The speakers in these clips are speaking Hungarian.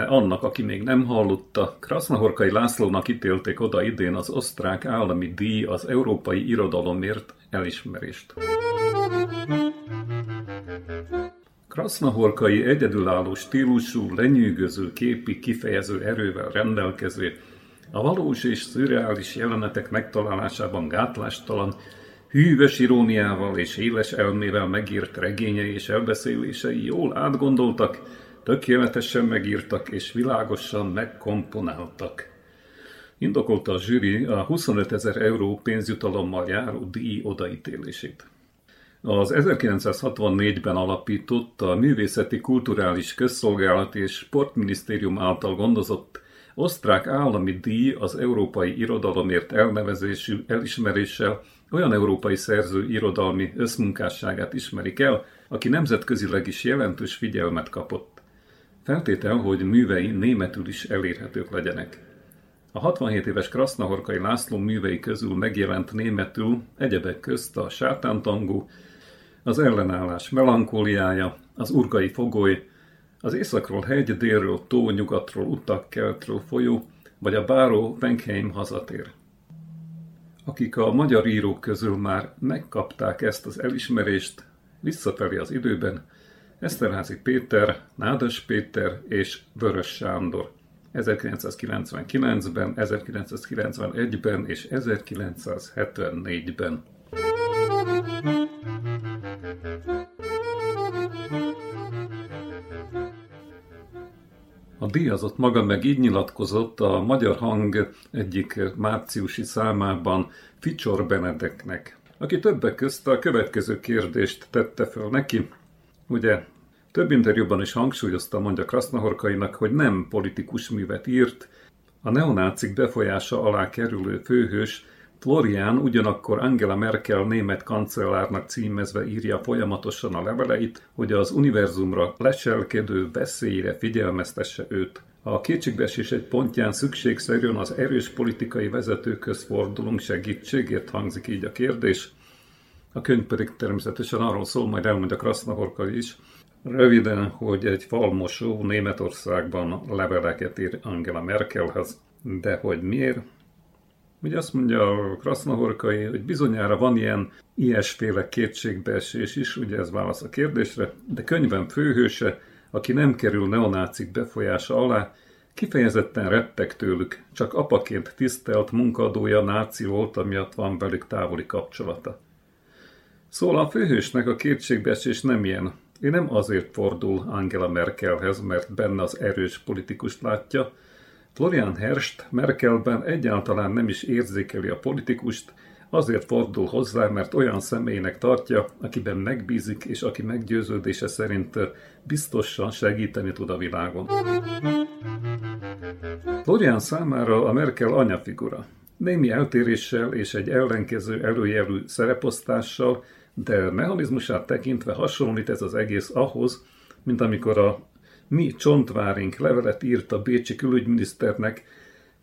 Annak, aki még nem hallotta, Krasznahorkai Lászlónak ítélték oda idén az osztrák állami díj az európai irodalomért elismerést. Krasznahorkai egyedülálló stílusú, lenyűgöző képi kifejező erővel rendelkező, a valós és szürreális jelenetek megtalálásában gátlástalan, hűvös iróniával és éles elmével megírt regényei és elbeszélései jól átgondoltak, tökéletesen megírtak és világosan megkomponáltak. Indokolta a zsűri a 25 ezer euró pénzjutalommal járó díj odaítélését. Az 1964-ben alapított a Művészeti Kulturális Közszolgálat és Sportminisztérium által gondozott osztrák állami díj az európai irodalomért elnevezésű elismeréssel olyan európai szerző irodalmi összmunkásságát ismerik el, aki nemzetközileg is jelentős figyelmet kapott. Feltétel, hogy művei németül is elérhetők legyenek. A 67 éves Krasznahorkai László művei közül megjelent németül egyebek közt a sátántangó, az ellenállás melankóliája, az urgai fogoly, az északról hegy, délről tó, nyugatról utak, keltről folyó, vagy a báró Penkheim hazatér. Akik a magyar írók közül már megkapták ezt az elismerést, visszafelé az időben, Eszterházi Péter, Nádas Péter és Vörös Sándor 1999-ben, 1991-ben és 1974-ben. A díjazott maga meg így nyilatkozott a Magyar Hang egyik márciusi számában Ficsor Benedeknek, aki többek közt a következő kérdést tette föl neki. Ugye több interjúban is hangsúlyozta, mondja Krasznahorkainak, hogy nem politikus művet írt, a neonácik befolyása alá kerülő főhős Florian ugyanakkor Angela Merkel német kancellárnak címezve írja folyamatosan a leveleit, hogy az univerzumra leselkedő veszélyre figyelmeztesse őt. A kétségbeesés egy pontján szükségszerűen az erős politikai vezetőköz fordulunk segítségért hangzik így a kérdés. A könyv pedig természetesen arról szól, majd elmondja Krasznahorka is, Röviden, hogy egy falmosó Németországban leveleket ír Angela Merkelhez, de hogy miért? Ugye azt mondja a Krasznahorkai, hogy bizonyára van ilyen ilyesféle kétségbeesés is, ugye ez válasz a kérdésre, de könyvem főhőse, aki nem kerül neonácik befolyása alá, kifejezetten rettek tőlük, csak apaként tisztelt munkadója náci volt, amiatt van velük távoli kapcsolata. Szóval a főhősnek a kétségbeesés nem ilyen, ő nem azért fordul Angela Merkelhez, mert benne az erős politikust látja. Florian Herst Merkelben egyáltalán nem is érzékeli a politikust, azért fordul hozzá, mert olyan személynek tartja, akiben megbízik, és aki meggyőződése szerint biztosan segíteni tud a világon. Florian számára a Merkel anyafigura. Némi eltéréssel és egy ellenkező előjelű szereposztással de mechanizmusát tekintve hasonlít ez az egész ahhoz, mint amikor a mi csontvárink levelet írt a bécsi külügyminiszternek,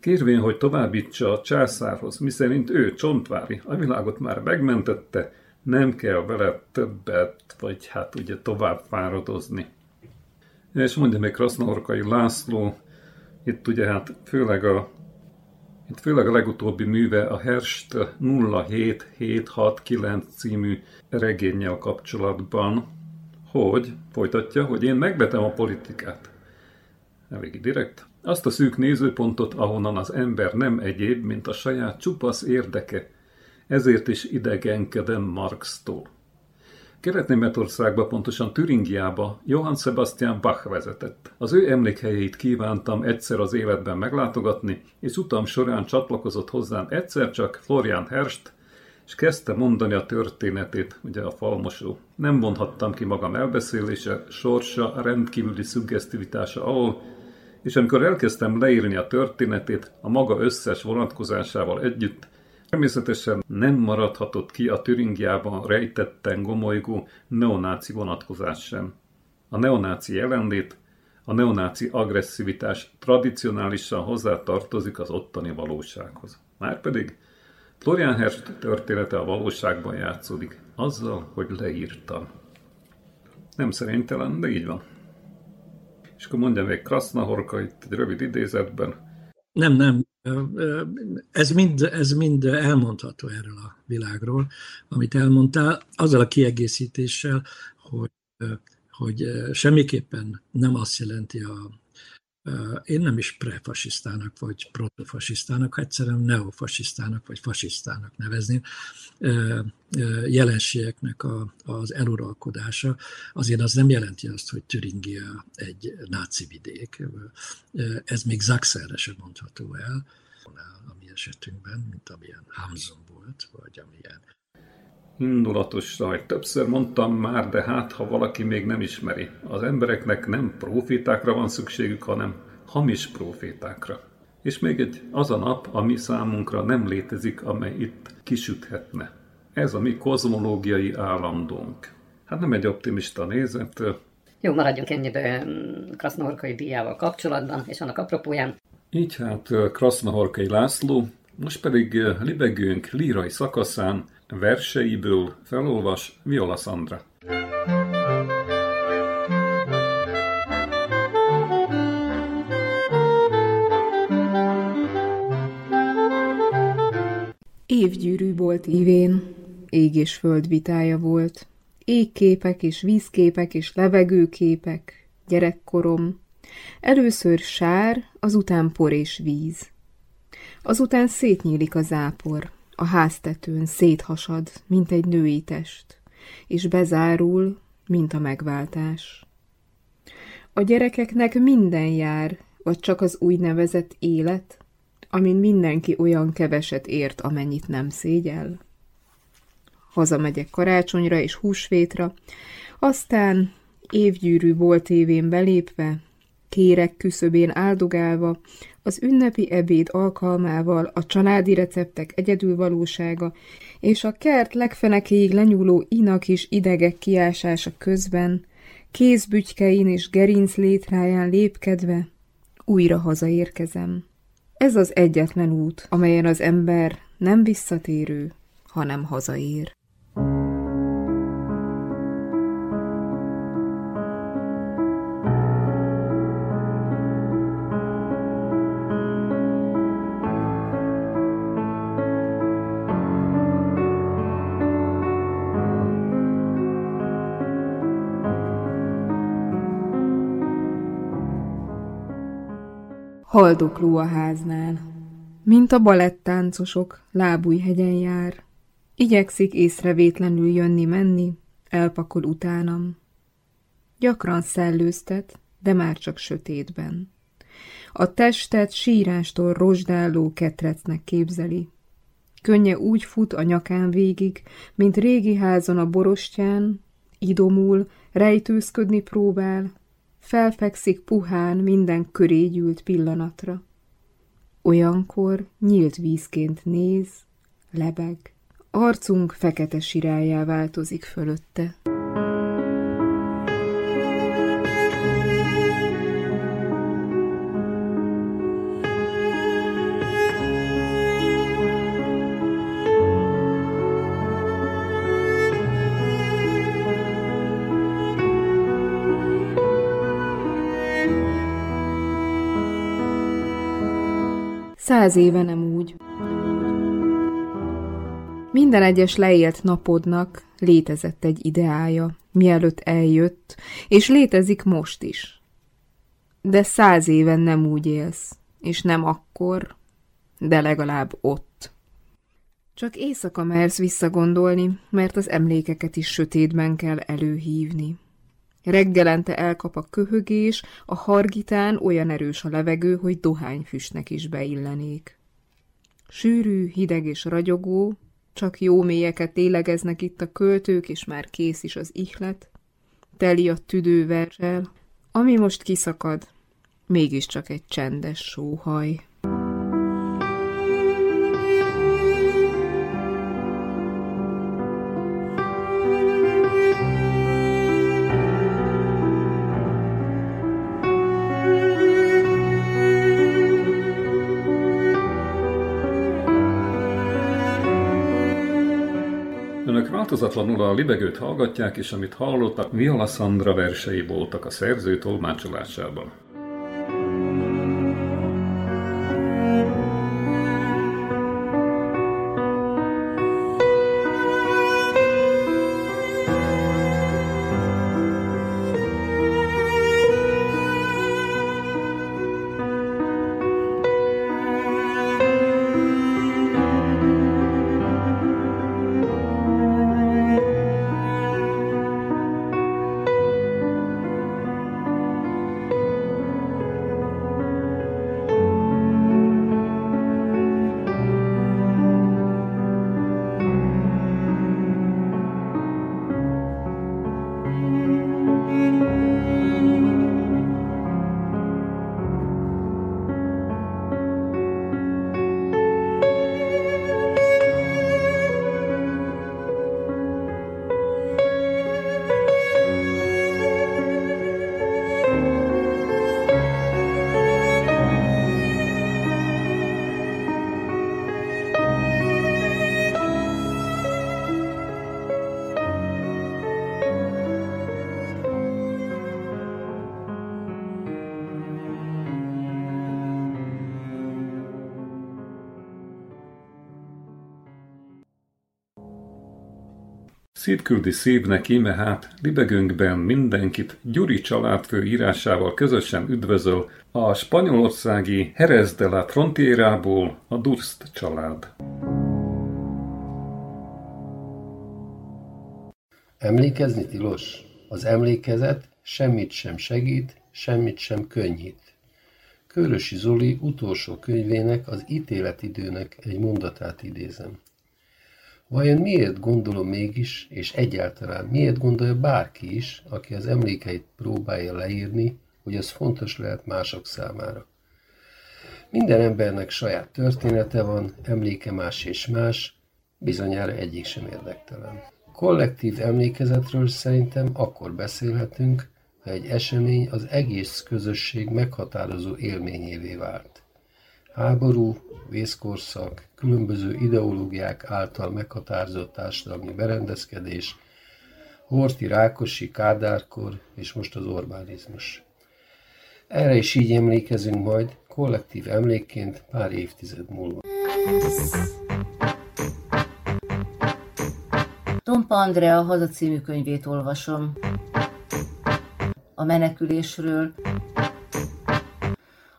kérvén, hogy továbbítsa a császárhoz, miszerint ő csontvári, a világot már megmentette, nem kell vele többet, vagy hát ugye tovább fáradozni. És mondja még Krasznahorkai László, itt ugye hát főleg a itt főleg a legutóbbi műve a Herst 07769 című regényel kapcsolatban, hogy, folytatja, hogy én megvetem a politikát. Elég direkt. Azt a szűk nézőpontot, ahonnan az ember nem egyéb, mint a saját csupasz érdeke. Ezért is idegenkedem Marx-tól. Kelet-Németországba, pontosan Türingiába Johann Sebastian Bach vezetett. Az ő emlékhelyeit kívántam egyszer az életben meglátogatni, és utam során csatlakozott hozzám egyszer csak Florian Herst, és kezdte mondani a történetét, ugye a falmosó. Nem vonhattam ki magam elbeszélése, sorsa, rendkívüli szuggesztivitása ahol, és amikor elkezdtem leírni a történetét a maga összes vonatkozásával együtt, természetesen nem maradhatott ki a Türingiában rejtetten gomolygó neonáci vonatkozás sem. A neonáci jelenlét, a neonáci agresszivitás tradicionálisan hozzá tartozik az ottani valósághoz. Márpedig Florian Herst története a valóságban játszódik, azzal, hogy leírtam. Nem szerénytelen, de így van. És akkor mondja még Krasznahorka itt egy rövid idézetben. Nem, nem. Ez mind, ez mind elmondható erről a világról, amit elmondtál, azzal a kiegészítéssel, hogy, hogy semmiképpen nem azt jelenti a én nem is prefasisztának vagy protofasisztának, egyszerűen neofasisztának vagy fasisztának nevezném, jelenségeknek a, az eluralkodása, azért az nem jelenti azt, hogy Türingia egy náci vidék. Ez még Zaxerre sem mondható el, a mi esetünkben, mint amilyen Hamzon volt, vagy amilyen Indulatos hogy többször mondtam már, de hát ha valaki még nem ismeri. Az embereknek nem profétákra van szükségük, hanem hamis profétákra. És még egy az a nap, ami számunkra nem létezik, amely itt kisüthetne. Ez a mi kozmológiai állandónk. Hát nem egy optimista nézet. Jó, maradjunk ennyibe Krasznahorkai díjával kapcsolatban, és annak apropóján. Így hát Krasznahorkai László, most pedig libegőnk lírai szakaszán Verseiből felolvas Viola Sandra. Évgyűrű volt évén, ég és föld vitája volt, égképek és vízképek és levegőképek, gyerekkorom, először sár, azután por és víz. Azután szétnyílik a zápor, a háztetőn széthasad, mint egy női test, és bezárul, mint a megváltás. A gyerekeknek minden jár, vagy csak az úgynevezett élet, amin mindenki olyan keveset ért, amennyit nem szégyel. Hazamegyek karácsonyra és húsvétra, aztán évgyűrű volt évén belépve, kérek küszöbén áldogálva, az ünnepi ebéd alkalmával a családi receptek egyedülvalósága és a kert legfenekéig lenyúló inak is idegek kiásása közben, kézbügykein és gerinc létráján lépkedve, újra hazaérkezem. Ez az egyetlen út, amelyen az ember nem visszatérő, hanem hazaér. Haldokló a háznál. Mint a balettáncosok, lábújhegyen jár. Igyekszik észrevétlenül jönni-menni, elpakol utánam. Gyakran szellőztet, de már csak sötétben. A testet sírástól rozsdáló ketrecnek képzeli. Könnye úgy fut a nyakán végig, mint régi házon a borostyán, idomul, rejtőzködni próbál, felfekszik puhán minden köré gyűlt pillanatra. Olyankor nyílt vízként néz, lebeg, arcunk fekete sirályá változik fölötte. Száz éve nem úgy. Minden egyes leélt napodnak létezett egy ideája, mielőtt eljött, és létezik most is. De száz éven nem úgy élsz, és nem akkor, de legalább ott. Csak éjszaka mersz visszagondolni, mert az emlékeket is sötétben kell előhívni. Reggelente elkap a köhögés, a hargitán olyan erős a levegő, hogy dohányfüstnek is beillenék. Sűrű, hideg és ragyogó, Csak jó mélyeket lélegeznek itt a költők, és már kész is az ihlet. Teli a tüdőverrel, ami most kiszakad, mégiscsak egy csendes sóhaj. Változatlanul a libegőt hallgatják, és amit hallottak, Viola Sandra versei voltak a szerző tolmácsolásában. Szívküldi szívnek íme hát libegünkben mindenkit Gyuri családfő írásával közösen üdvözöl a spanyolországi Jerez de la Frontierából a Durst család. Emlékezni tilos? Az emlékezet semmit sem segít, semmit sem könnyít. Körösi Zoli utolsó könyvének az ítéletidőnek egy mondatát idézem. Vajon miért gondolom mégis, és egyáltalán miért gondolja bárki is, aki az emlékeit próbálja leírni, hogy az fontos lehet mások számára? Minden embernek saját története van, emléke más és más, bizonyára egyik sem érdektelen. Kollektív emlékezetről szerintem akkor beszélhetünk, ha egy esemény az egész közösség meghatározó élményévé vált. Háború, vészkorszak, különböző ideológiák által meghatározott társadalmi berendezkedés, Horti Rákosi, Kádárkor és most az Orbánizmus. Erre is így emlékezünk majd, kollektív emlékként pár évtized múlva. Tompa Andrea Haza című könyvét olvasom. A menekülésről,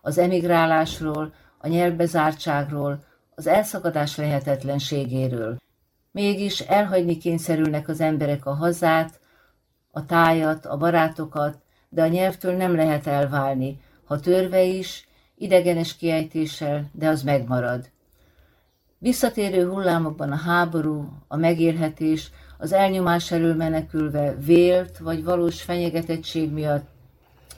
az emigrálásról, a nyelvbezártságról, az elszakadás lehetetlenségéről. Mégis elhagyni kényszerülnek az emberek a hazát, a tájat, a barátokat, de a nyelvtől nem lehet elválni, ha törve is, idegenes kiejtéssel, de az megmarad. Visszatérő hullámokban a háború, a megélhetés, az elnyomás elől menekülve, vélt vagy valós fenyegetettség miatt,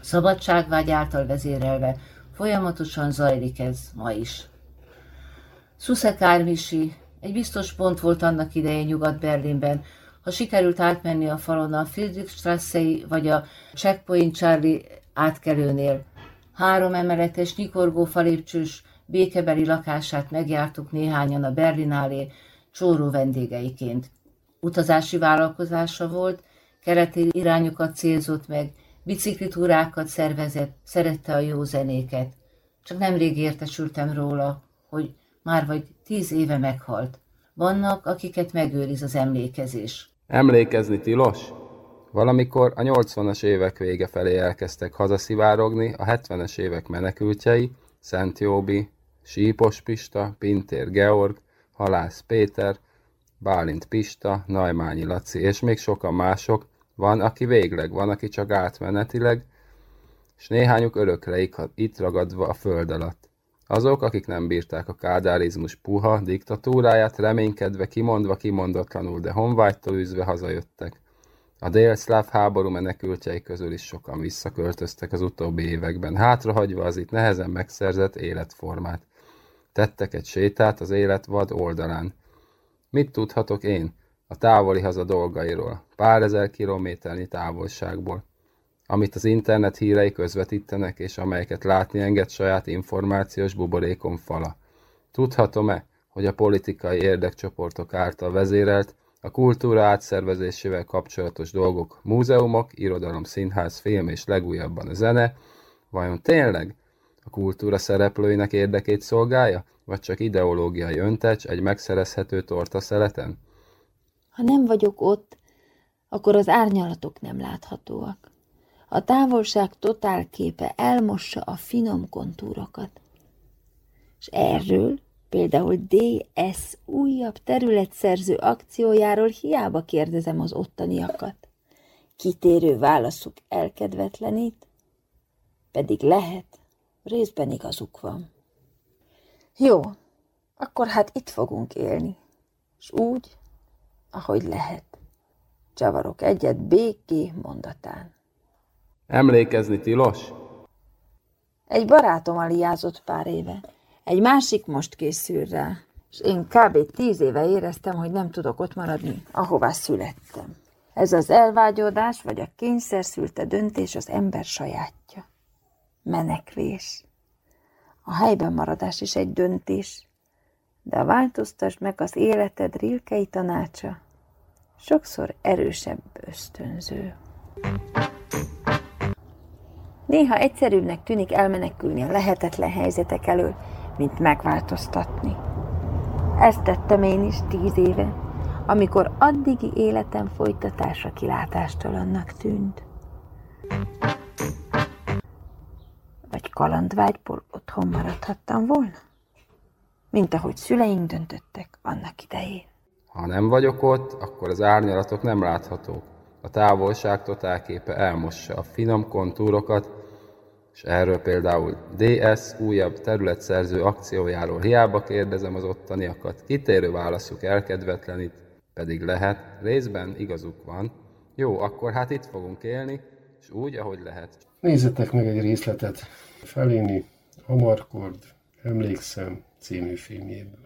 szabadságvágy által vezérelve, Folyamatosan zajlik ez ma is. Szuszekármisi egy biztos pont volt annak idején Nyugat-Berlinben, ha sikerült átmenni a falon a Friedrichstrassei vagy a Checkpoint Charlie átkelőnél. Három emeletes, nyikorgó falépcsős, békebeli lakását megjártuk néhányan a Berlinálé csóró vendégeiként. Utazási vállalkozása volt, keleti irányokat célzott meg, Biciklitúrákat szervezett, szerette a jó zenéket. Csak nemrég értesültem róla, hogy már vagy tíz éve meghalt. Vannak, akiket megőriz az emlékezés. Emlékezni tilos? Valamikor a 80-as évek vége felé elkezdtek hazaszivárogni a 70-es évek menekültjei, Szent Jóbi, Sípos Pista, Pintér Georg, Halász Péter, Bálint Pista, Najmányi Laci és még sokan mások, van, aki végleg, van, aki csak átmenetileg, és néhányuk örökre itt ragadva a föld alatt. Azok, akik nem bírták a kádárizmus puha diktatúráját, reménykedve, kimondva, kimondatlanul, de honvágytól üzve hazajöttek. A délszláv háború menekültjei közül is sokan visszaköltöztek az utóbbi években, hátrahagyva az itt nehezen megszerzett életformát. Tettek egy sétát az élet vad oldalán. Mit tudhatok én a távoli haza dolgairól, pár ezer kilométernyi távolságból? amit az internet hírei közvetítenek, és amelyeket látni enged saját információs buborékon fala. Tudhatom-e, hogy a politikai érdekcsoportok által vezérelt, a kultúra átszervezésével kapcsolatos dolgok, múzeumok, irodalom, színház, film és legújabban a zene, vajon tényleg a kultúra szereplőinek érdekét szolgálja, vagy csak ideológiai öntecs egy megszerezhető torta szeleten? Ha nem vagyok ott, akkor az árnyalatok nem láthatóak. A távolság totálképe elmossa a finom kontúrokat. És erről, például DS újabb területszerző akciójáról hiába kérdezem az ottaniakat. Kitérő válaszuk elkedvetlenít, pedig lehet, részben igazuk van. Jó, akkor hát itt fogunk élni, és úgy, ahogy lehet. Csavarok egyet béké mondatán. Emlékezni tilos? Egy barátom aliázott pár éve. Egy másik most készül rá. És én kb. tíz éve éreztem, hogy nem tudok ott maradni, ahová születtem. Ez az elvágyódás, vagy a kényszer szülte döntés az ember sajátja. Menekvés. A helyben maradás is egy döntés, de változtasd meg az életed rilkei tanácsa sokszor erősebb ösztönző. Néha egyszerűbbnek tűnik elmenekülni a lehetetlen helyzetek elől, mint megváltoztatni. Ezt tettem én is tíz éve, amikor addigi életem folytatása kilátástalannak tűnt. Vagy kalandvágyból otthon maradhattam volna? Mint ahogy szüleink döntöttek annak idején. Ha nem vagyok ott, akkor az árnyalatok nem láthatók. A távolság totálképe elmossa a finom kontúrokat, és erről például DS újabb területszerző akciójáról hiába kérdezem az ottaniakat, kitérő válaszuk elkedvetlenít, pedig lehet, részben igazuk van. Jó, akkor hát itt fogunk élni, és úgy, ahogy lehet. Nézzetek meg egy részletet Feléni Amarkord Emlékszem című filmjéből.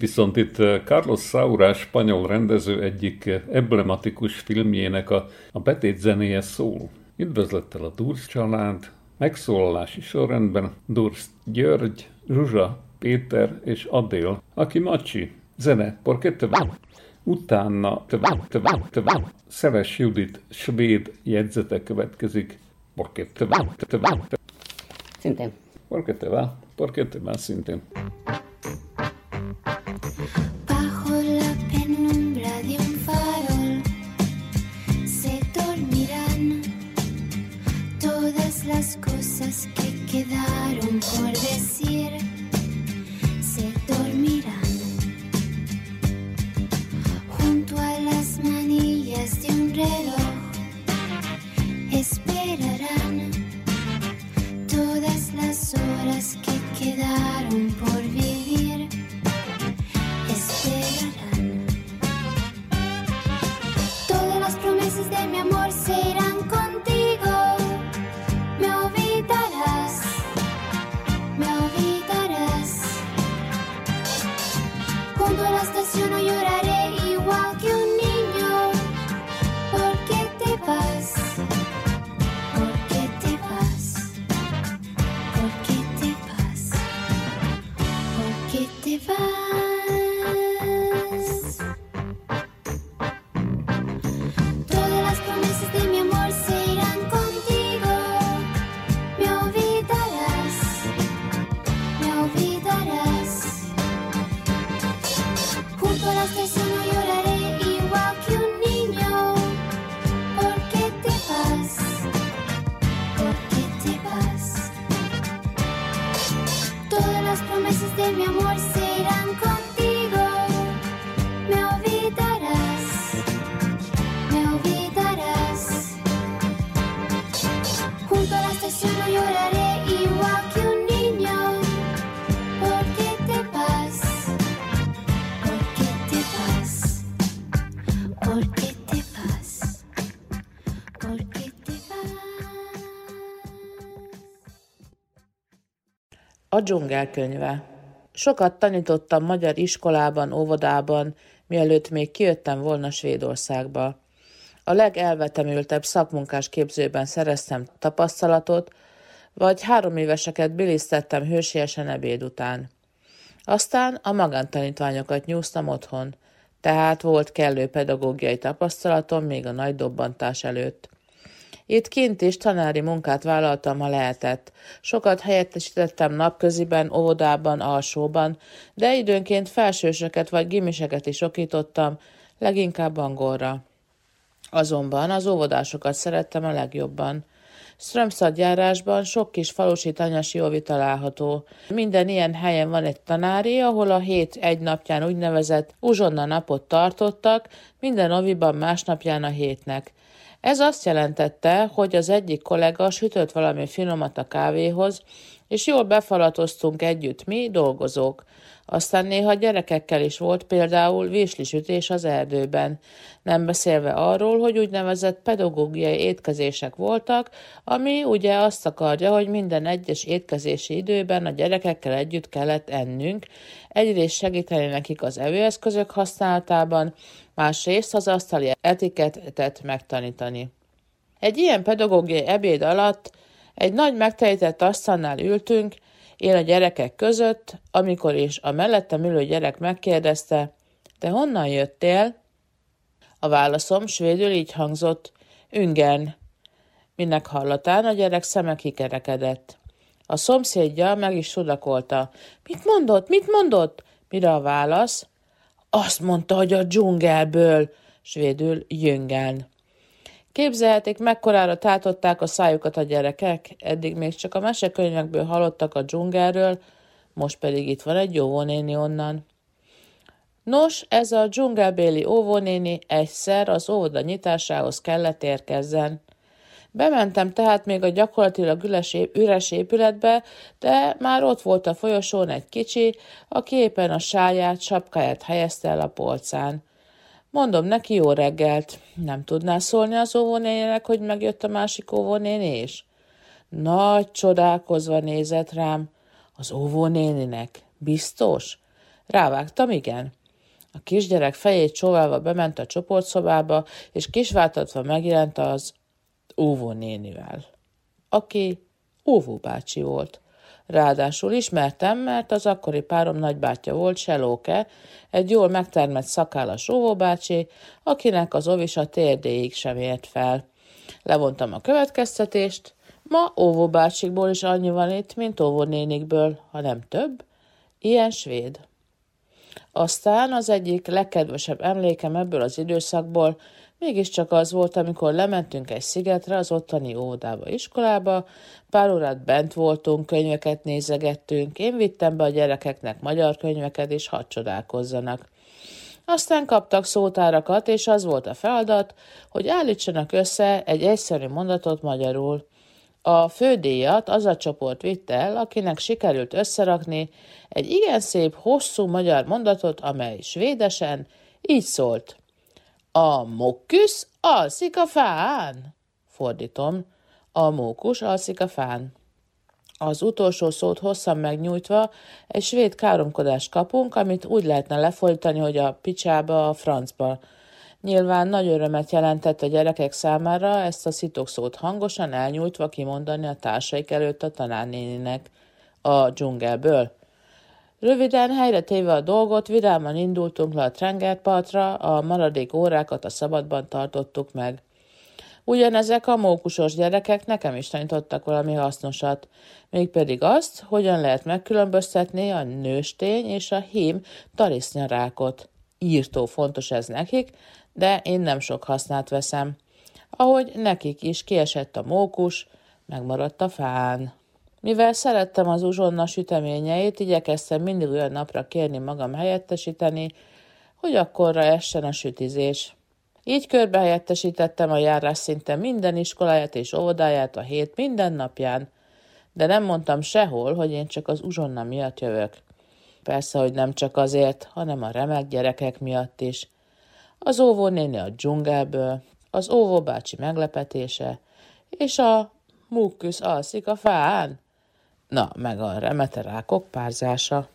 Viszont itt eh, Carlos Saura, spanyol rendező egyik eh, emblematikus filmjének a, a betét zenéje szól. Üdvözlettel a Dursz család, megszólalási sorrendben Dursz György, Zsuzsa, Péter és Adél, aki Macsi, zene, porque te Utána te te te Szeves Judit svéd jegyzete következik. Porque te te Szintén. Porque va, porque te las cosas que quedaron por decir se dormirán junto a las manillas de un reloj. Esperarán todas las horas que quedaron por vivir. Esperarán. Todas las promesas de mi amor serán A dzsungel könyve. Sokat tanítottam magyar iskolában, óvodában, mielőtt még kijöttem volna Svédországba. A legelvetemültebb szakmunkás képzőben szereztem tapasztalatot, vagy három éveseket bilisztettem hősiesen ebéd után. Aztán a magántanítványokat nyúztam otthon, tehát volt kellő pedagógiai tapasztalatom még a nagy dobbantás előtt. Itt kint is tanári munkát vállaltam, ha lehetett. Sokat helyettesítettem napköziben, óvodában, alsóban, de időnként felsősöket vagy gimiseket is okítottam, leginkább angolra. Azonban az óvodásokat szerettem a legjobban. Strömszad járásban sok kis falusi tanyasi óvi található. Minden ilyen helyen van egy tanári, ahol a hét egy napján úgynevezett uzsonna napot tartottak, minden oviban másnapján a hétnek. Ez azt jelentette, hogy az egyik kollega sütött valami finomat a kávéhoz, és jól befalatoztunk együtt mi, dolgozók. Aztán néha gyerekekkel is volt például véslisütés az erdőben, nem beszélve arról, hogy úgynevezett pedagógiai étkezések voltak, ami ugye azt akarja, hogy minden egyes étkezési időben a gyerekekkel együtt kellett ennünk, egyrészt segíteni nekik az evőeszközök használatában, másrészt az asztali etikettet megtanítani. Egy ilyen pedagógiai ebéd alatt egy nagy megtejtett asztalnál ültünk, én a gyerekek között, amikor is a mellettem ülő gyerek megkérdezte, te honnan jöttél? A válaszom svédül így hangzott, üngen. Minek hallatán a gyerek szeme kikerekedett. A szomszédja meg is sudakolta. Mit mondott, mit mondott? Mire a válasz? Azt mondta, hogy a dzsungelből, svédül jöngen. Képzelhetik, mekkorára tátották a szájukat a gyerekek, eddig még csak a mesekönyvekből hallottak a dzsungelről, most pedig itt van egy óvónéni onnan. Nos, ez a dzsungelbéli óvónéni egyszer az óvoda nyitásához kellett érkezzen. Bementem tehát még a gyakorlatilag üres, üres épületbe, de már ott volt a folyosón egy kicsi, aki éppen a sáját, sapkáját helyezte el a polcán. Mondom neki jó reggelt. Nem tudná szólni az óvónénének, hogy megjött a másik óvónéni is? Nagy csodálkozva nézett rám. Az óvónéninek. Biztos? Rávágtam, igen. A kisgyerek fejét csóválva bement a csoportszobába, és kisváltatva megjelent az óvónénivel, aki óvóbácsi volt. Ráadásul ismertem, mert az akkori párom nagybátyja volt, Selóke, egy jól megtermett szakállas óvóbácsi, akinek az ovis a térdéig sem ért fel. Levontam a következtetést, ma óvóbácsikból is annyi van itt, mint óvónénikből, ha nem több. Ilyen svéd. Aztán az egyik legkedvesebb emlékem ebből az időszakból Mégiscsak az volt, amikor lementünk egy szigetre, az ottani óvodába, iskolába, pár órát bent voltunk, könyveket nézegettünk, én vittem be a gyerekeknek magyar könyveket, és hadd csodálkozzanak. Aztán kaptak szótárakat, és az volt a feladat, hogy állítsanak össze egy egyszerű mondatot magyarul. A fődíjat az a csoport vitte el, akinek sikerült összerakni egy igen szép, hosszú magyar mondatot, amely svédesen így szólt. A mokkusz alszik a fán. Fordítom, a mókus alszik a fán. Az utolsó szót hosszan megnyújtva egy svéd káromkodást kapunk, amit úgy lehetne lefordítani, hogy a picsába, a francba. Nyilván nagy örömet jelentett a gyerekek számára ezt a szitokszót hangosan elnyújtva kimondani a társaik előtt a tanárnéninek a dzsungelből. Röviden helyre téve a dolgot, vidáman indultunk le a Trengerpartra, a maradék órákat a szabadban tartottuk meg. Ugyanezek a mókusos gyerekek nekem is tanítottak valami hasznosat, mégpedig azt, hogyan lehet megkülönböztetni a nőstény és a hím tarisznyarákot. Írtó fontos ez nekik, de én nem sok hasznát veszem. Ahogy nekik is kiesett a mókus, megmaradt a fán. Mivel szerettem az uzsonna süteményeit, igyekeztem mindig olyan napra kérni magam helyettesíteni, hogy akkorra essen a sütizés. Így körbe helyettesítettem a járás szinte minden iskoláját és óvodáját a hét minden napján, de nem mondtam sehol, hogy én csak az uzsonna miatt jövök. Persze, hogy nem csak azért, hanem a remek gyerekek miatt is. Az óvónéni a dzsungelből, az óvóbácsi meglepetése, és a múkküsz alszik a fán. Na, meg a remeterákok párzása.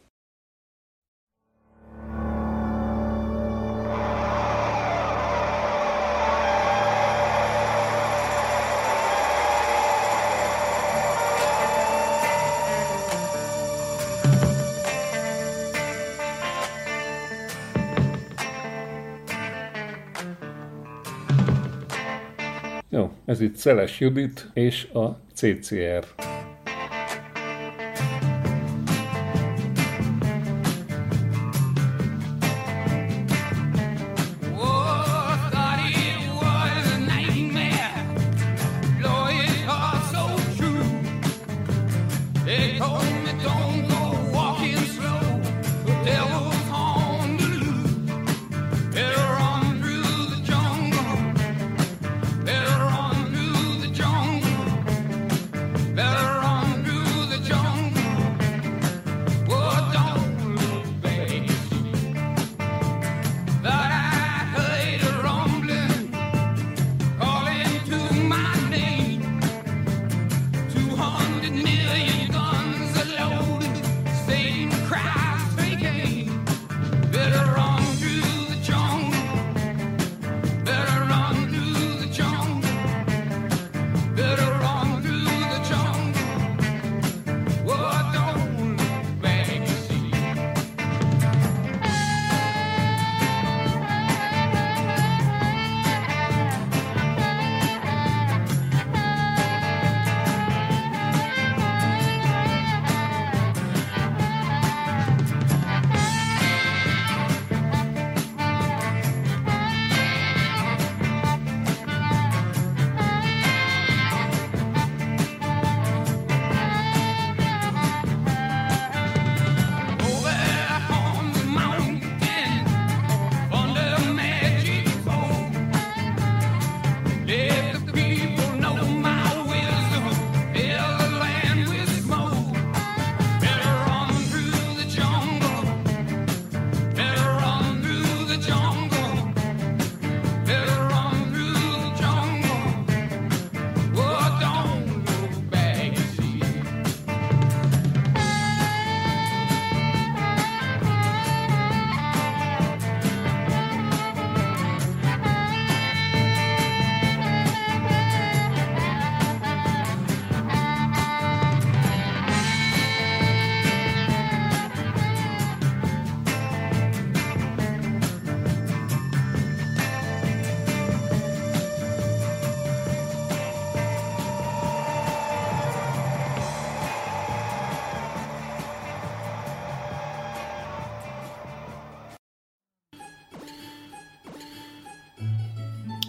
Jó, ez itt Szeles Judit és a CCR.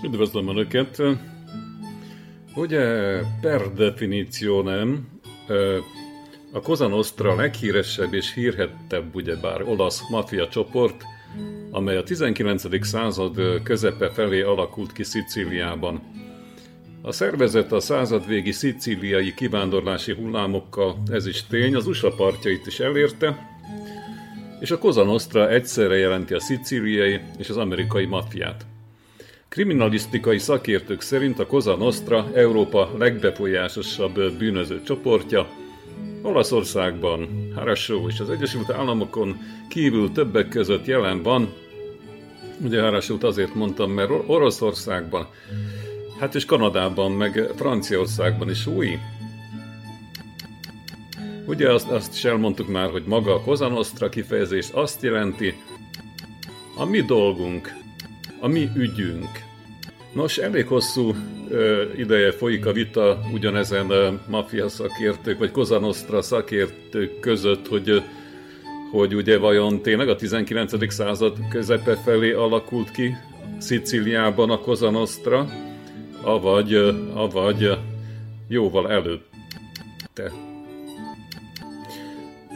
Üdvözlöm Önöket! Ugye per definíció nem, a Cosa Nostra leghíresebb és hírhettebb ugyebár olasz mafia csoport, amely a 19. század közepe felé alakult ki Szicíliában. A szervezet a századvégi szicíliai kivándorlási hullámokkal, ez is tény, az USA partjait is elérte, és a Cosa Nostra egyszerre jelenti a szicíliai és az amerikai mafiát. Kriminalisztikai szakértők szerint a Cosa Nostra Európa legbefolyásosabb bűnöző csoportja, Olaszországban, Harasó és az Egyesült Államokon kívül többek között jelen van, ugye Harasót azért mondtam, mert Oroszországban, hát és Kanadában, meg Franciaországban is új. Ugye azt, azt is elmondtuk már, hogy maga a Cosa Nostra kifejezés azt jelenti, a mi dolgunk, a mi ügyünk. Nos, elég hosszú ö, ideje folyik a vita ugyanezen ö, maffia szakértők, vagy Kozanostra szakértők között, hogy, hogy ugye vajon tényleg a 19. század közepe felé alakult ki Szicíliában a Kozanostra, avagy, avagy jóval előtte.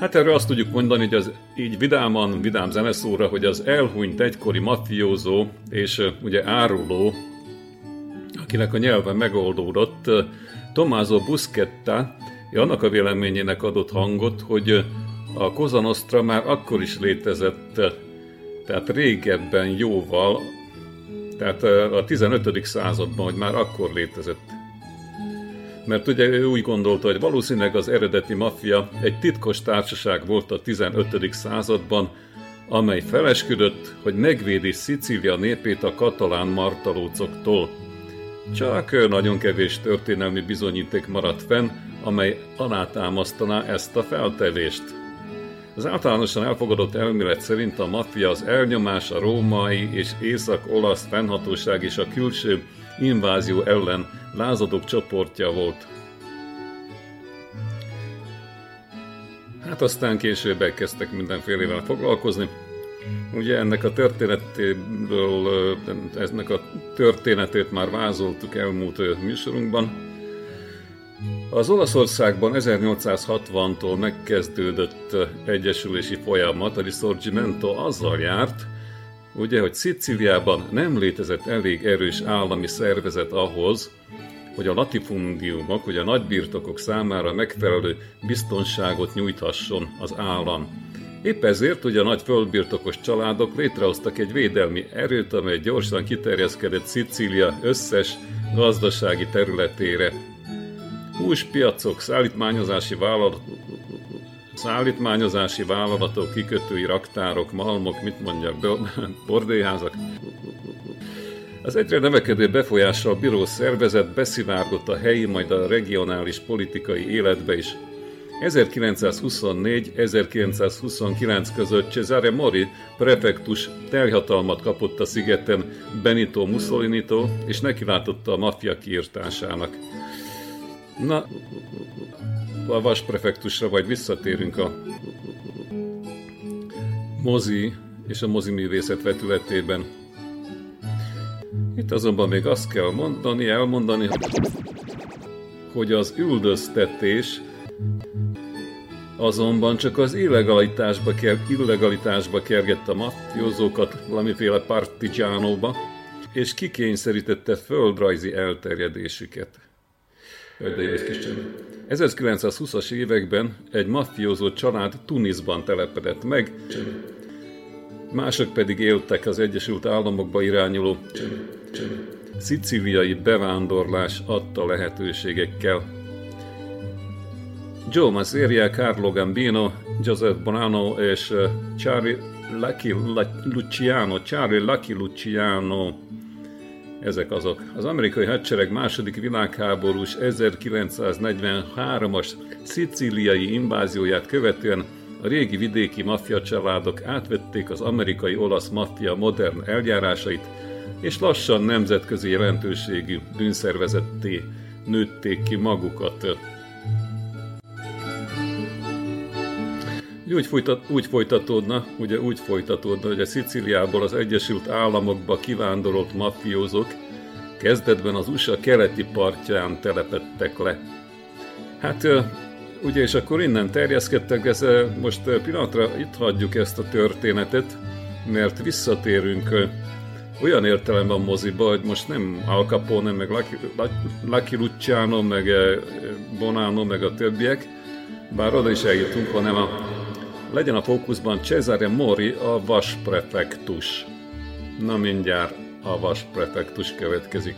Hát erről azt tudjuk mondani, hogy az így vidáman, vidám zeneszóra, hogy az elhunyt egykori mafiózó és ugye áruló, akinek a nyelve megoldódott, Tommaso Buscetta, annak a véleményének adott hangot, hogy a Cosa Nostra már akkor is létezett, tehát régebben jóval, tehát a 15. században, hogy már akkor létezett. Mert ugye ő úgy gondolta, hogy valószínűleg az eredeti maffia egy titkos társaság volt a 15. században, amely felesküdött, hogy megvédi Szicília népét a katalán martalócoktól. Csak nagyon kevés történelmi bizonyíték maradt fenn, amely alátámasztaná ezt a feltevést. Az általánosan elfogadott elmélet szerint a maffia az elnyomás, a római és észak-olasz fennhatóság és a külső invázió ellen lázadók csoportja volt. Hát aztán később elkezdtek mindenfélével foglalkozni. Ugye ennek a történetéből, ennek a történetét már vázoltuk elmúlt műsorunkban. Az Olaszországban 1860-tól megkezdődött egyesülési folyamat, a Risorgimento azzal járt, ugye, hogy Szicíliában nem létezett elég erős állami szervezet ahhoz, hogy a latifundiumok, hogy a nagybirtokok számára megfelelő biztonságot nyújthasson az állam. Épp ezért ugye a nagy földbirtokos családok létrehoztak egy védelmi erőt, amely gyorsan kiterjeszkedett Szicília összes gazdasági területére. Húspiacok, szállítmányozási vállalatok, szállítmányozási vállalatok, kikötői raktárok, malmok, mit mondjak, bordélyházak. Az egyre növekedő befolyással bíró szervezet beszivárgott a helyi, majd a regionális politikai életbe is. 1924-1929 között Cesare Mori prefektus telhatalmat kapott a szigeten Benito Mussolini-tól, és nekilátotta a maffia kiirtásának. Na, a vas prefektusra vagy visszatérünk a mozi és a mozi művészet vetületében. Itt azonban még azt kell mondani, elmondani, hogy az üldöztetés Azonban csak az illegalitásba, ker, illegalitásba kergette a maffiózókat valamiféle partigiánóba, és kikényszerítette földrajzi elterjedésüket. De 1920-as években egy maffiózó család Tunisban telepedett meg, mások pedig éltek az Egyesült Államokba irányuló szicíliai bevándorlás adta lehetőségekkel. Joe Mazzeria, Carlo Gambino, Joseph Bonanno és Charlie Lucky Luciano, Charlie Lucky Luciano, ezek azok. Az amerikai hadsereg második világháborús 1943-as szicíliai invázióját követően a régi vidéki maffia családok átvették az amerikai-olasz maffia modern eljárásait, és lassan nemzetközi jelentőségű bűnszervezetté nőtték ki magukat. Úgy, folytat, úgy folytatódna, ugye úgy folytatódna, hogy a Sziciliából az Egyesült Államokba kivándorolt mafiózók kezdetben az USA keleti partján telepettek le. Hát ugye, és akkor innen terjeszkedtek, ez most pillanatra itt hagyjuk ezt a történetet, mert visszatérünk olyan értelemben moziba, hogy most nem Al Capone, meg Lucky, Lucky Luciano, meg Bonanno, meg a többiek, bár oda is eljutunk, hanem a legyen a fókuszban Cesare Mori, a vasprefektus. Na mindjárt a vasprefektus következik.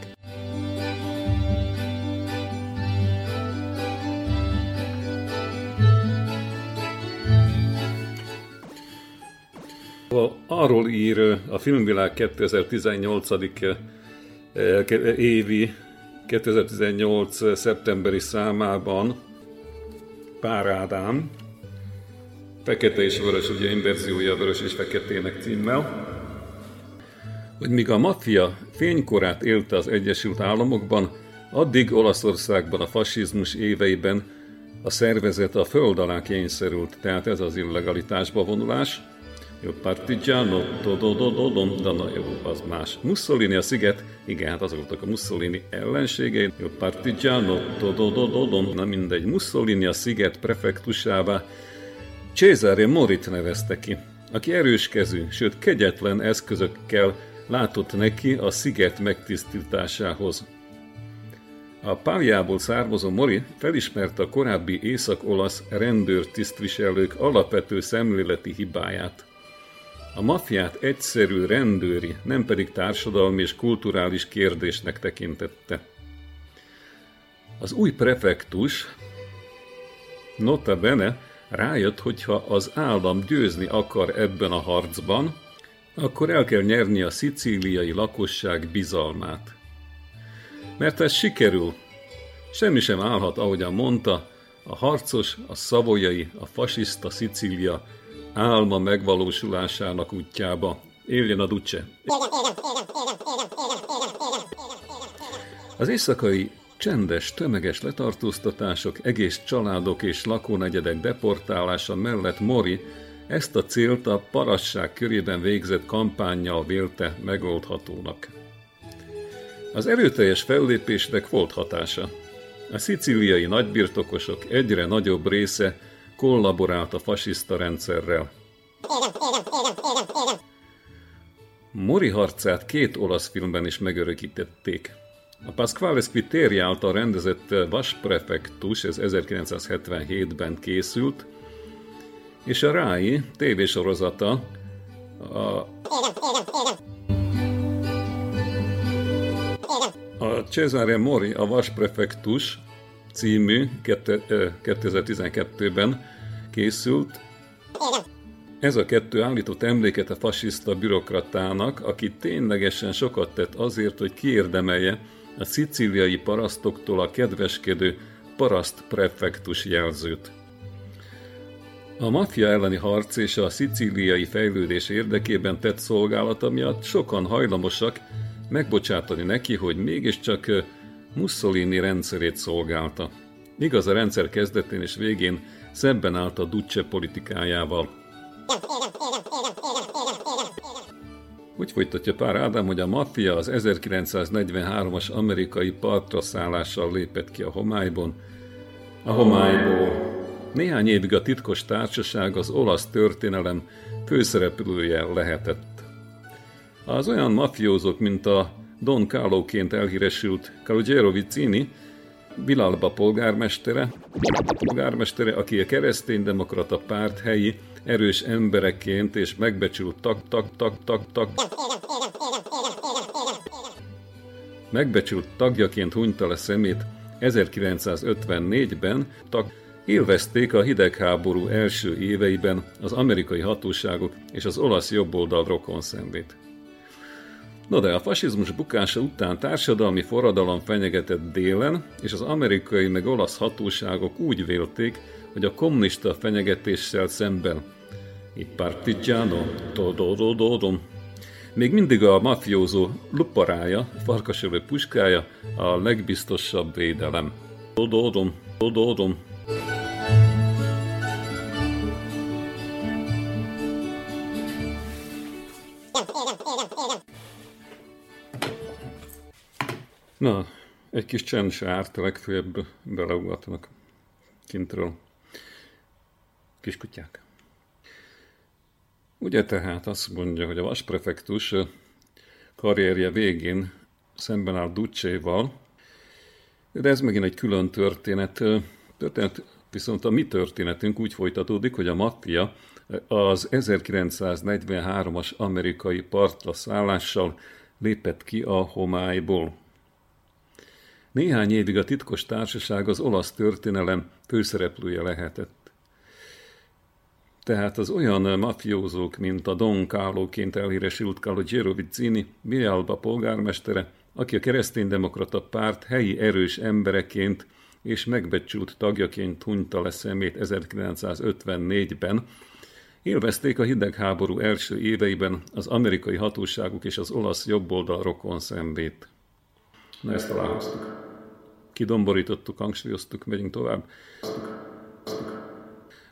Arról ír a Filmvilág 2018. évi 2018. szeptemberi számában Pár Ádám, Fekete és Vörös, ugye inverziója Vörös és Feketének címmel, hogy míg a maffia fénykorát élte az Egyesült Államokban, addig Olaszországban a fasizmus éveiben a szervezet a föld alá kényszerült, tehát ez az illegalitásba vonulás. Jó, partigiano, dododododom, de na jó, az más. Mussolini a sziget, igen, hát azok voltak a Mussolini ellenségei. Jó, partigiano, dododododom, na mindegy. Mussolini a sziget prefektusává Cesare Morit nevezte ki, aki erőskezű, sőt kegyetlen eszközökkel látott neki a sziget megtisztításához. A Páliából származó Mori felismerte a korábbi észak-olasz rendőrtisztviselők alapvető szemléleti hibáját. A mafiát egyszerű rendőri, nem pedig társadalmi és kulturális kérdésnek tekintette. Az új prefektus, nota bene, rájött, hogyha az állam győzni akar ebben a harcban, akkor el kell nyerni a szicíliai lakosság bizalmát. Mert ez sikerül, semmi sem állhat, ahogyan mondta, a harcos, a szavolyai, a fasiszta Szicília álma megvalósulásának útjába. Éljen a Duce! Az éjszakai csendes, tömeges letartóztatások, egész családok és lakónegyedek deportálása mellett Mori ezt a célt a parasság körében végzett kampányjal vélte megoldhatónak. Az erőteljes fellépésnek volt hatása. A szicíliai nagybirtokosok egyre nagyobb része kollaborált a fasiszta rendszerrel. Mori harcát két olasz filmben is megörökítették. A Pasquale Squiteri által rendezett Vas Prefectus, ez 1977-ben készült, és a Rái tévésorozata a, a Cesare Mori, a Vas Prefectus című 2012-ben készült. Ez a kettő állított emléket a fasiszta bürokratának, aki ténylegesen sokat tett azért, hogy kiérdemelje a szicíliai parasztoktól a kedveskedő paraszt prefektus jelzőt. A maffia elleni harc és a szicíliai fejlődés érdekében tett szolgálata miatt sokan hajlamosak megbocsátani neki, hogy mégiscsak Mussolini rendszerét szolgálta. Igaz, a rendszer kezdetén és végén szemben állt a Duce politikájával. Úgy folytatja Pár Ádám, hogy a maffia az 1943-as amerikai partraszállással lépett ki a homályban. A homályból néhány évig a titkos társaság az olasz történelem főszereplője lehetett. Az olyan mafiózók, mint a Don Carlo-ként elhíresült Calogero Vicini, Bilalba polgármestere, polgármestere, aki a kereszténydemokrata párt helyi erős embereként és megbecsült tak tak tak tak tak megbecsült tagjaként hunyta le szemét 1954-ben, tak élvezték a hidegháború első éveiben az amerikai hatóságok és az olasz jobboldal rokon szembét. No de a fasizmus bukása után társadalmi forradalom fenyegetett délen, és az amerikai meg olasz hatóságok úgy vélték, hogy a kommunista fenyegetéssel szemben itt partigiano, dododododom, még mindig a mafiózó luparája, farkasölő puskája a legbiztosabb védelem. Dododom, dododom. Na, egy kis csend se árt, legfőbb beleugatnak kintről. Kiskutyák. Ugye tehát azt mondja, hogy a vasprefektus karrierje végén szemben áll Ducséval, de ez megint egy külön történet. Történet viszont a mi történetünk úgy folytatódik, hogy a maffia az 1943-as amerikai partra szállással lépett ki a homályból. Néhány évig a titkos társaság az olasz történelem főszereplője lehetett. Tehát az olyan mafiózók, mint a Don Carlo-ként elhíresült Calogero Vizzini, Bialba polgármestere, aki a kereszténydemokrata párt helyi erős embereként és megbecsült tagjaként hunyta le szemét 1954-ben, élvezték a hidegháború első éveiben az amerikai hatóságok és az olasz jobboldal rokon szembét. Na ezt találkoztuk. Kidomborítottuk, hangsúlyoztuk, megyünk tovább.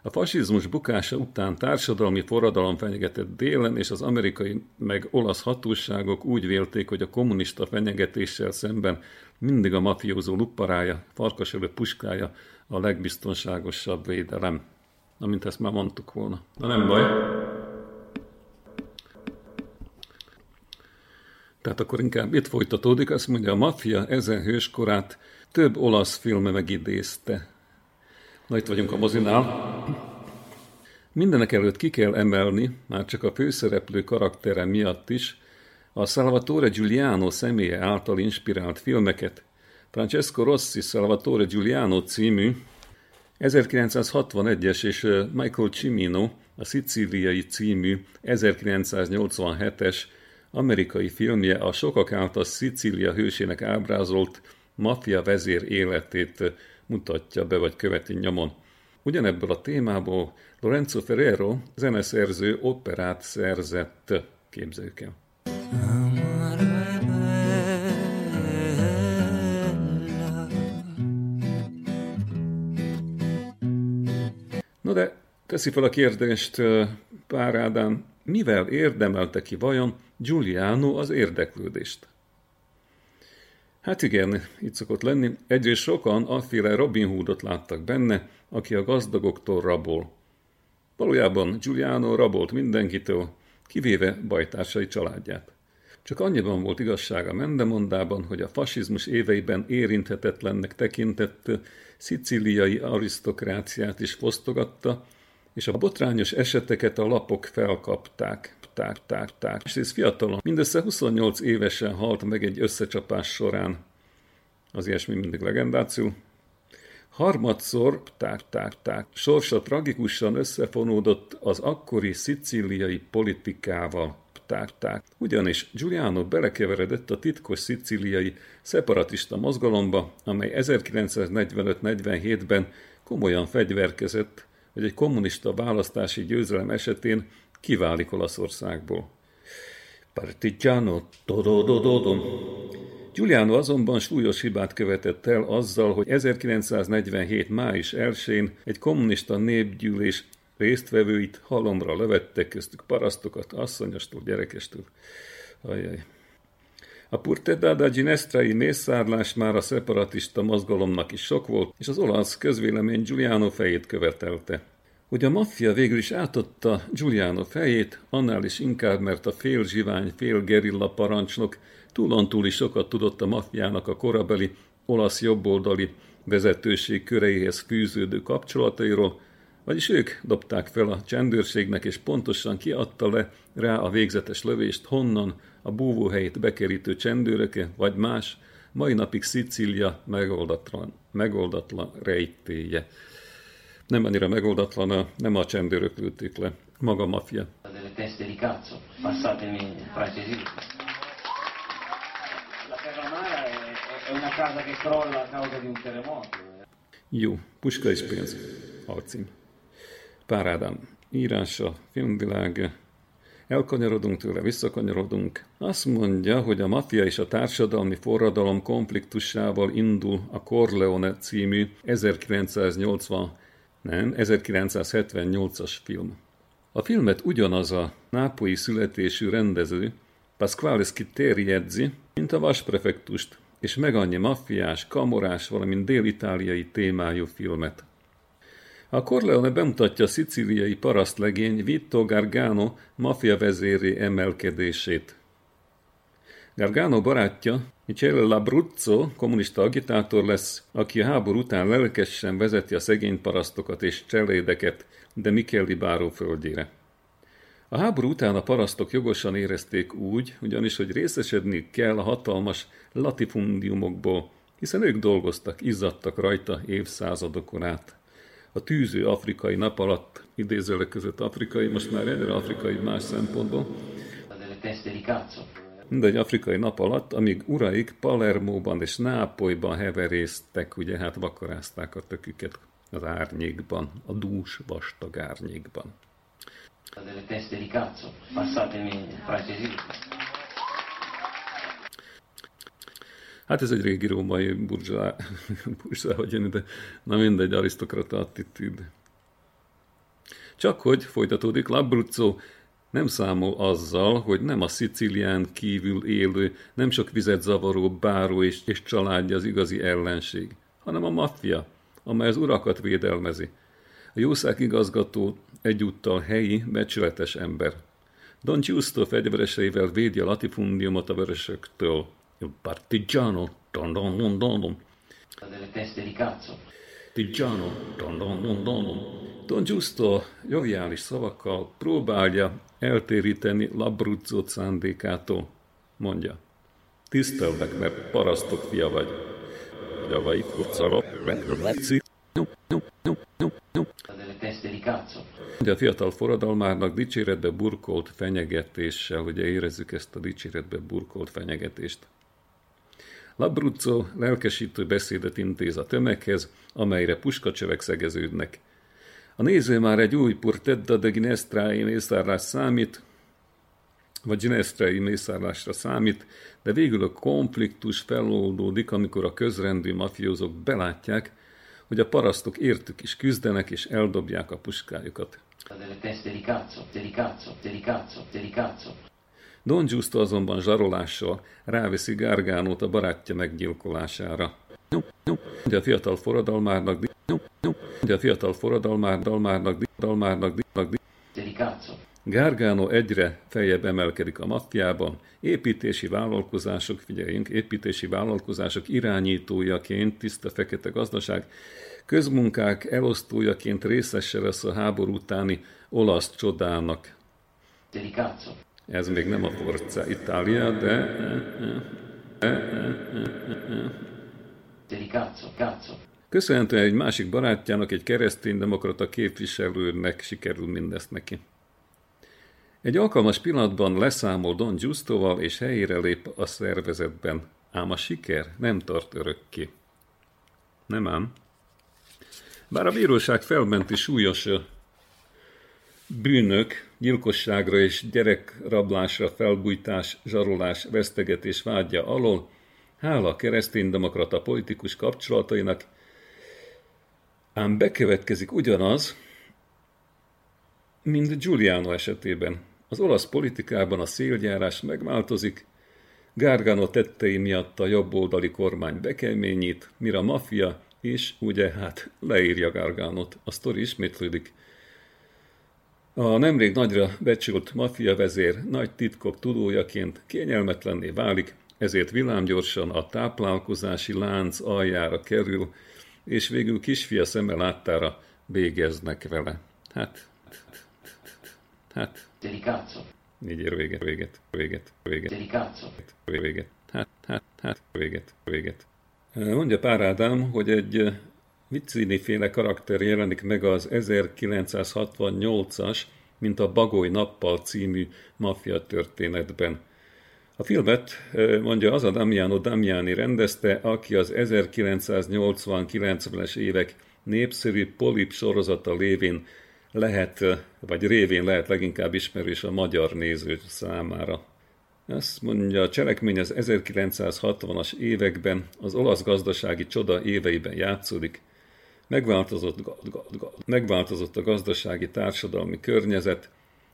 A fasizmus bukása után társadalmi forradalom fenyegetett délen, és az amerikai meg olasz hatóságok úgy vélték, hogy a kommunista fenyegetéssel szemben mindig a mafiózó lupparája, farkasölő puskája a legbiztonságosabb védelem. Na, mint ezt már mondtuk volna. Na nem baj. Tehát akkor inkább itt folytatódik, azt mondja, a maffia ezen hőskorát több olasz filme megidézte. Na itt vagyunk a mozinál. Mindenek előtt ki kell emelni, már csak a főszereplő karaktere miatt is, a Salvatore Giuliano személye által inspirált filmeket, Francesco Rossi Salvatore Giuliano című 1961-es és Michael Cimino a Szicíliai című 1987-es amerikai filmje a sokak által Szicília hősének ábrázolt maffia vezér életét mutatja be vagy követi nyomon. Ugyanebből a témából Lorenzo Ferrero zeneszerző operát szerzett, képzeljük el. No de teszi fel a kérdést Pár Ádám, mivel érdemelte ki vajon Giuliano az érdeklődést? Hát igen, itt szokott lenni. Egyrészt sokan afféle Robin Hoodot láttak benne, aki a gazdagoktól rabol. Valójában Giuliano rabolt mindenkitől, kivéve bajtársai családját. Csak annyiban volt igazság a mendemondában, hogy a fasizmus éveiben érinthetetlennek tekintett szicíliai arisztokráciát is fosztogatta, és a botrányos eseteket a lapok felkapták. Tár, tár, tár. És ez fiatalon, mindössze 28 évesen halt meg egy összecsapás során. Az ilyesmi mindig legendáció. Harmadszor, tár, tár, tár, sorsa tragikusan összefonódott az akkori szicíliai politikával. Tár, tár. Ugyanis Giuliano belekeveredett a titkos szicíliai szeparatista mozgalomba, amely 1945-47-ben komolyan fegyverkezett, hogy egy kommunista választási győzelem esetén kiválik Olaszországból. Partigiano, dododododom. Giuliano azonban súlyos hibát követett el azzal, hogy 1947. május 1-én egy kommunista népgyűlés résztvevőit halomra levette köztük parasztokat, asszonyostól, gyerekestől. Ajaj. A Purtedada Ginestrai mészárlás már a szeparatista mozgalomnak is sok volt, és az olasz közvélemény Giuliano fejét követelte. Hogy a maffia végül is átadta Giuliano fejét, annál is inkább, mert a fél zsivány, fél gerilla parancsnok túlontúl is sokat tudott a maffiának a korabeli olasz jobboldali vezetőség köreihez fűződő kapcsolatairól, vagyis ők dobták fel a csendőrségnek, és pontosan kiadta le rá a végzetes lövést, honnan a búvóhelyét bekerítő csendőröke, vagy más, mai napig Szicília megoldatlan, megoldatlan rejtéje. Nem annyira megoldatlan, nem a csendőrök lőtték le, maga a mafia. Jó, Puska és pénz, alcím. Pár Ádám írása, filmvilág, elkanyarodunk tőle, visszakanyarodunk. Azt mondja, hogy a maffia és a társadalmi forradalom konfliktusával indul a Corleone című 1980, nem, 1978-as film. A filmet ugyanaz a nápolyi születésű rendező, Pasquale Schitteri jegyzi, mint a vasprefektust, és meg annyi maffiás, kamorás, valamint dél-itáliai témájú filmet. A Corleone bemutatja a szicíliai parasztlegény Vitto Gargano mafia vezéré emelkedését. Gargano barátja, Michele Labruzzo kommunista agitátor lesz, aki a háború után lelkesen vezeti a szegény parasztokat és cselédeket, de Micheli báró földjére. A háború után a parasztok jogosan érezték úgy, ugyanis, hogy részesedni kell a hatalmas latifundiumokból, hiszen ők dolgoztak, izzadtak rajta évszázadokon át. A tűző afrikai nap alatt, idézőleg között afrikai, most már egyre afrikai más szempontból, mindegy afrikai nap alatt, amíg uraik Palermóban és Nápolyban heverésztek, ugye hát vakarázták a töküket az árnyékban, a dús vastag árnyékban. Delle teste di cazzo, passatemi francesi. Hát ez egy régi római burzsá, burzsá hogy jön, de na mindegy, arisztokrata attitűd. Csak hogy folytatódik, Labruzzo nem számol azzal, hogy nem a Szicilián kívül élő, nem sok vizet zavaró báró és, és családja az igazi ellenség, hanem a maffia, amely az urakat védelmezi. A jószág igazgató egyúttal helyi, becsületes ember. Don Giusto fegyvereseivel védi a latifundiumot a vörösöktől, partigiano, don don don don don. Partigiano, don don don don don. Don Giusto joviális szavakkal próbálja eltéríteni Labruzzo szándékától, mondja. Tisztelnek, mert parasztok fia vagy. javait, Leci. Ugye a fiatal forradalmárnak dicséretbe burkolt fenyegetéssel, ugye érezzük ezt a dicséretbe burkolt fenyegetést. Labruzzo lelkesítő beszédet intéz a tömeghez, amelyre puskacsövek szegeződnek. A néző már egy új Purtedda de Ginestrai mészárlás számít, vagy Ginestrai mészárlásra számít, de végül a konfliktus feloldódik, amikor a közrendű mafiózók belátják, hogy a parasztok értük is küzdenek és eldobják a puskájukat. Don Giusto azonban zsarolással ráveszi Gargánót a barátja meggyilkolására. De a fiatal forradalmárnak, de a fiatal forradalmár, dalmárnak, dalmárnak, dalmárnak, Gárgánó egyre feljebb emelkedik a maffiában, építési vállalkozások, figyeljünk, építési vállalkozások irányítójaként, tiszta fekete gazdaság, közmunkák elosztójaként részese lesz a háború utáni olasz csodának. Ez még nem a Forza Italia, de... Köszönhetően egy másik barátjának, egy kereszténydemokrata képviselőnek sikerül mindezt neki. Egy alkalmas pillanatban leszámol Don Giustoval, és helyére lép a szervezetben. Ám a siker nem tart örökké. Nem ám. Bár a bíróság felmenti súlyos bűnök, gyilkosságra és gyerekrablásra felbújtás, zsarolás, vesztegetés vágya alól, hála kereszténydemokrata politikus kapcsolatainak, ám bekövetkezik ugyanaz, mint Giuliano esetében. Az olasz politikában a szélgyárás megváltozik, Gargano tettei miatt a jobboldali kormány bekeményít, mire a maffia is, ugye, hát leírja Garganot. A sztori ismétlődik. A nemrég nagyra becsült maffia vezér nagy titkok tudójaként kényelmetlenné válik, ezért villámgyorsan a táplálkozási lánc aljára kerül, és végül kisfia szeme láttára végeznek vele. Hát, hát, így ér véget, véget, véget, véget, véget, hát, hát, hát, véget, véget. Mondja Pár Ádám, hogy egy Viccini féle karakter jelenik meg az 1968-as, mint a Bagoly Nappal című maffia történetben. A filmet, mondja, az a Damiano Damiani rendezte, aki az 1980-90-es évek népszerű polip sorozata lévén lehet, vagy révén lehet leginkább ismerős a magyar néző számára. Ezt mondja, a cselekmény az 1960-as években, az olasz gazdasági csoda éveiben játszódik. Megváltozott, megváltozott a gazdasági társadalmi környezet,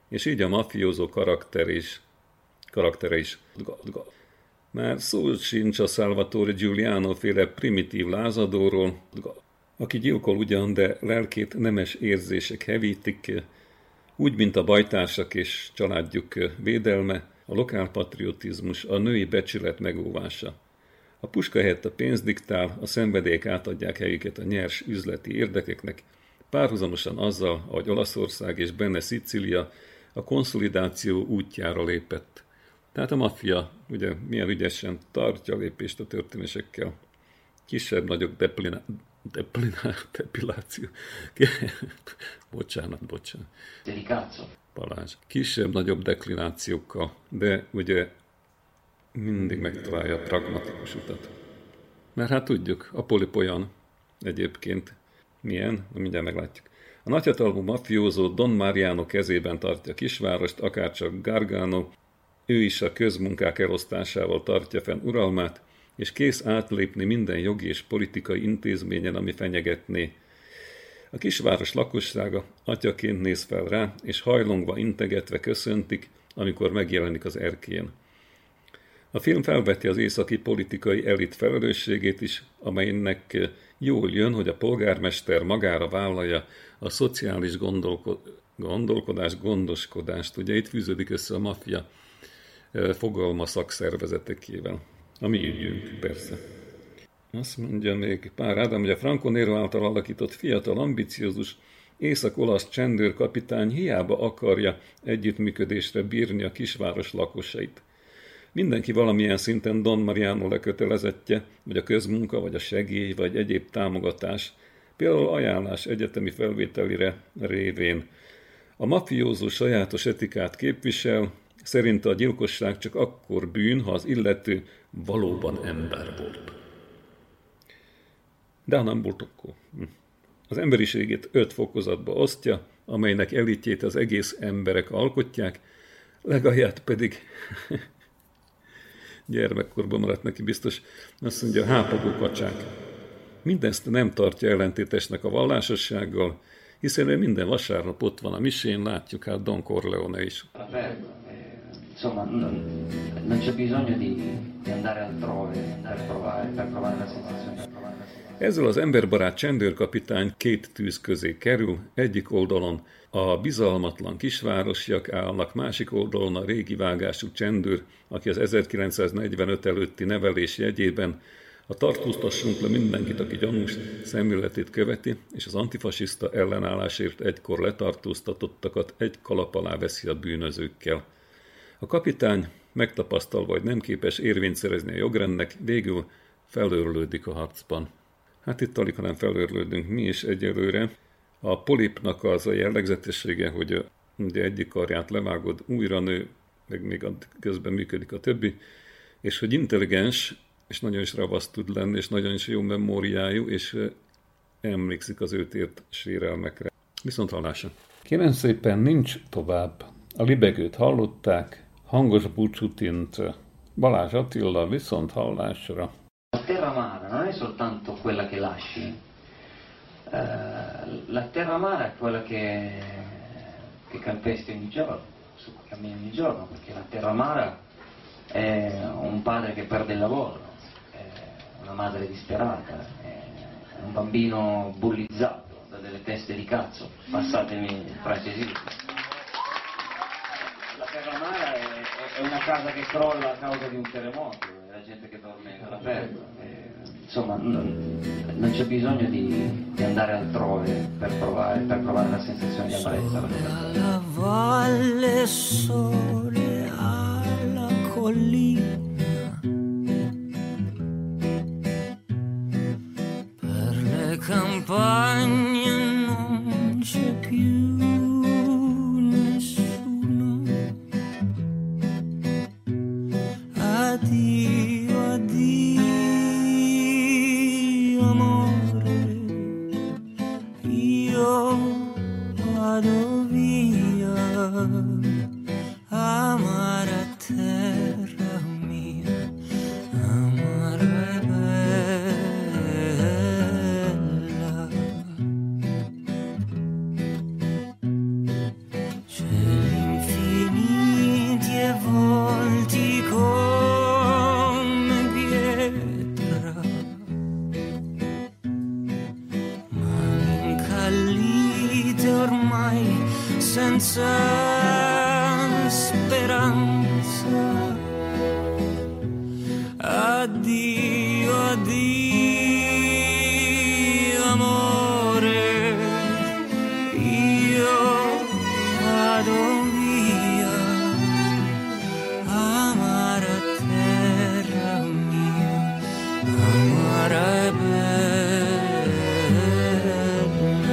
és így a mafiózó karakter is, karaktere is. Már szó sincs a Salvatore Giuliano féle primitív lázadóról, aki gyilkol ugyan, de lelkét nemes érzések hevítik, úgy, mint a bajtársak és családjuk védelme, a lokálpatriotizmus, a női becsület megóvása. A puska helyett a pénz diktál, a szenvedélyek átadják helyüket a nyers üzleti érdekeknek, párhuzamosan azzal, ahogy Olaszország és benne Szicília a konszolidáció útjára lépett. Tehát a maffia ugye milyen ügyesen tartja a lépést a történésekkel. Kisebb-nagyobb deplina, deplina, depiláció. bocsánat, bocsánat. Delikáció. Balázs. Kisebb-nagyobb deklinációkkal, de ugye mindig megtalálja a pragmatikus utat. Mert hát tudjuk, a polip olyan egyébként milyen, mindjárt meglátjuk. A nagyhatalmú mafiózó Don Mariano kezében tartja kisvárost, akárcsak Gargano, ő is a közmunkák elosztásával tartja fenn uralmát, és kész átlépni minden jogi és politikai intézményen, ami fenyegetné a kisváros lakossága atyaként néz fel rá, és hajlongva integetve köszöntik, amikor megjelenik az erkén. A film felveti az északi politikai elit felelősségét is, amelynek jól jön, hogy a polgármester magára vállalja a szociális gondolko- gondolkodás, gondoskodást. Ugye itt fűződik össze a maffia fogalma szakszervezetekével. A mi ügyünk, persze. Azt mondja még pár Ádám, hogy a Franco Nero által alakított fiatal, ambiciózus, észak-olasz csendőrkapitány hiába akarja együttműködésre bírni a kisváros lakosait. Mindenki valamilyen szinten Don Mariano lekötelezettje, vagy a közmunka, vagy a segély, vagy egyéb támogatás, például ajánlás egyetemi felvételire révén. A mafiózó sajátos etikát képvisel, szerint a gyilkosság csak akkor bűn, ha az illető valóban ember volt. De nem volt akkor. Az emberiségét öt fokozatba osztja, amelynek elitjét az egész emberek alkotják, legalját pedig gyermekkorban maradt neki biztos, azt mondja, hápagó kacsák. Mindezt nem tartja ellentétesnek a vallásossággal, hiszen ő minden vasárnap ott van a misén, látjuk hát Don Corleone is. Insomma, non, non c'è bisogno di, di andare altrove per provare, per provare la sensazione. Ezzel az emberbarát csendőrkapitány két tűz közé kerül, egyik oldalon a bizalmatlan kisvárosiak állnak, másik oldalon a régi vágású csendőr, aki az 1945 előtti nevelés jegyében a tartóztassunk le mindenkit, aki gyanús szemületét követi, és az antifasiszta ellenállásért egykor letartóztatottakat egy kalap alá veszi a bűnözőkkel. A kapitány, megtapasztalva, hogy nem képes érvényt szerezni a jogrendnek, végül felőrlődik a harcban. Hát itt alig, hanem felőrlődünk mi is egyelőre. A polipnak az a jellegzetessége, hogy ugye egyik karját levágod, újra nő, meg még közben működik a többi, és hogy intelligens, és nagyon is ravasz tud lenni, és nagyon is jó memóriájú, és emlékszik az őt ért sérelmekre. Viszont hallása. Kérem szépen, nincs tovább. A libegőt hallották, hangos búcsútint Balázs Attila viszont hallásra. La terra amara non è soltanto quella che lasci, eh, la terra amara è quella che, che calpesti ogni giorno, su cui cammini ogni giorno, perché la terra amara è un padre che perde il lavoro, una madre disperata, un bambino bullizzato da delle teste di cazzo, passatemi il francesismo. La terra amara è, è una casa che crolla a causa di un terremoto, è la gente che dorme all'aperto. Insomma, non, c'è bisogno di, di, andare altrove per provare, per provare la sensazione di amarezza. Alla valle sole alla collina campagne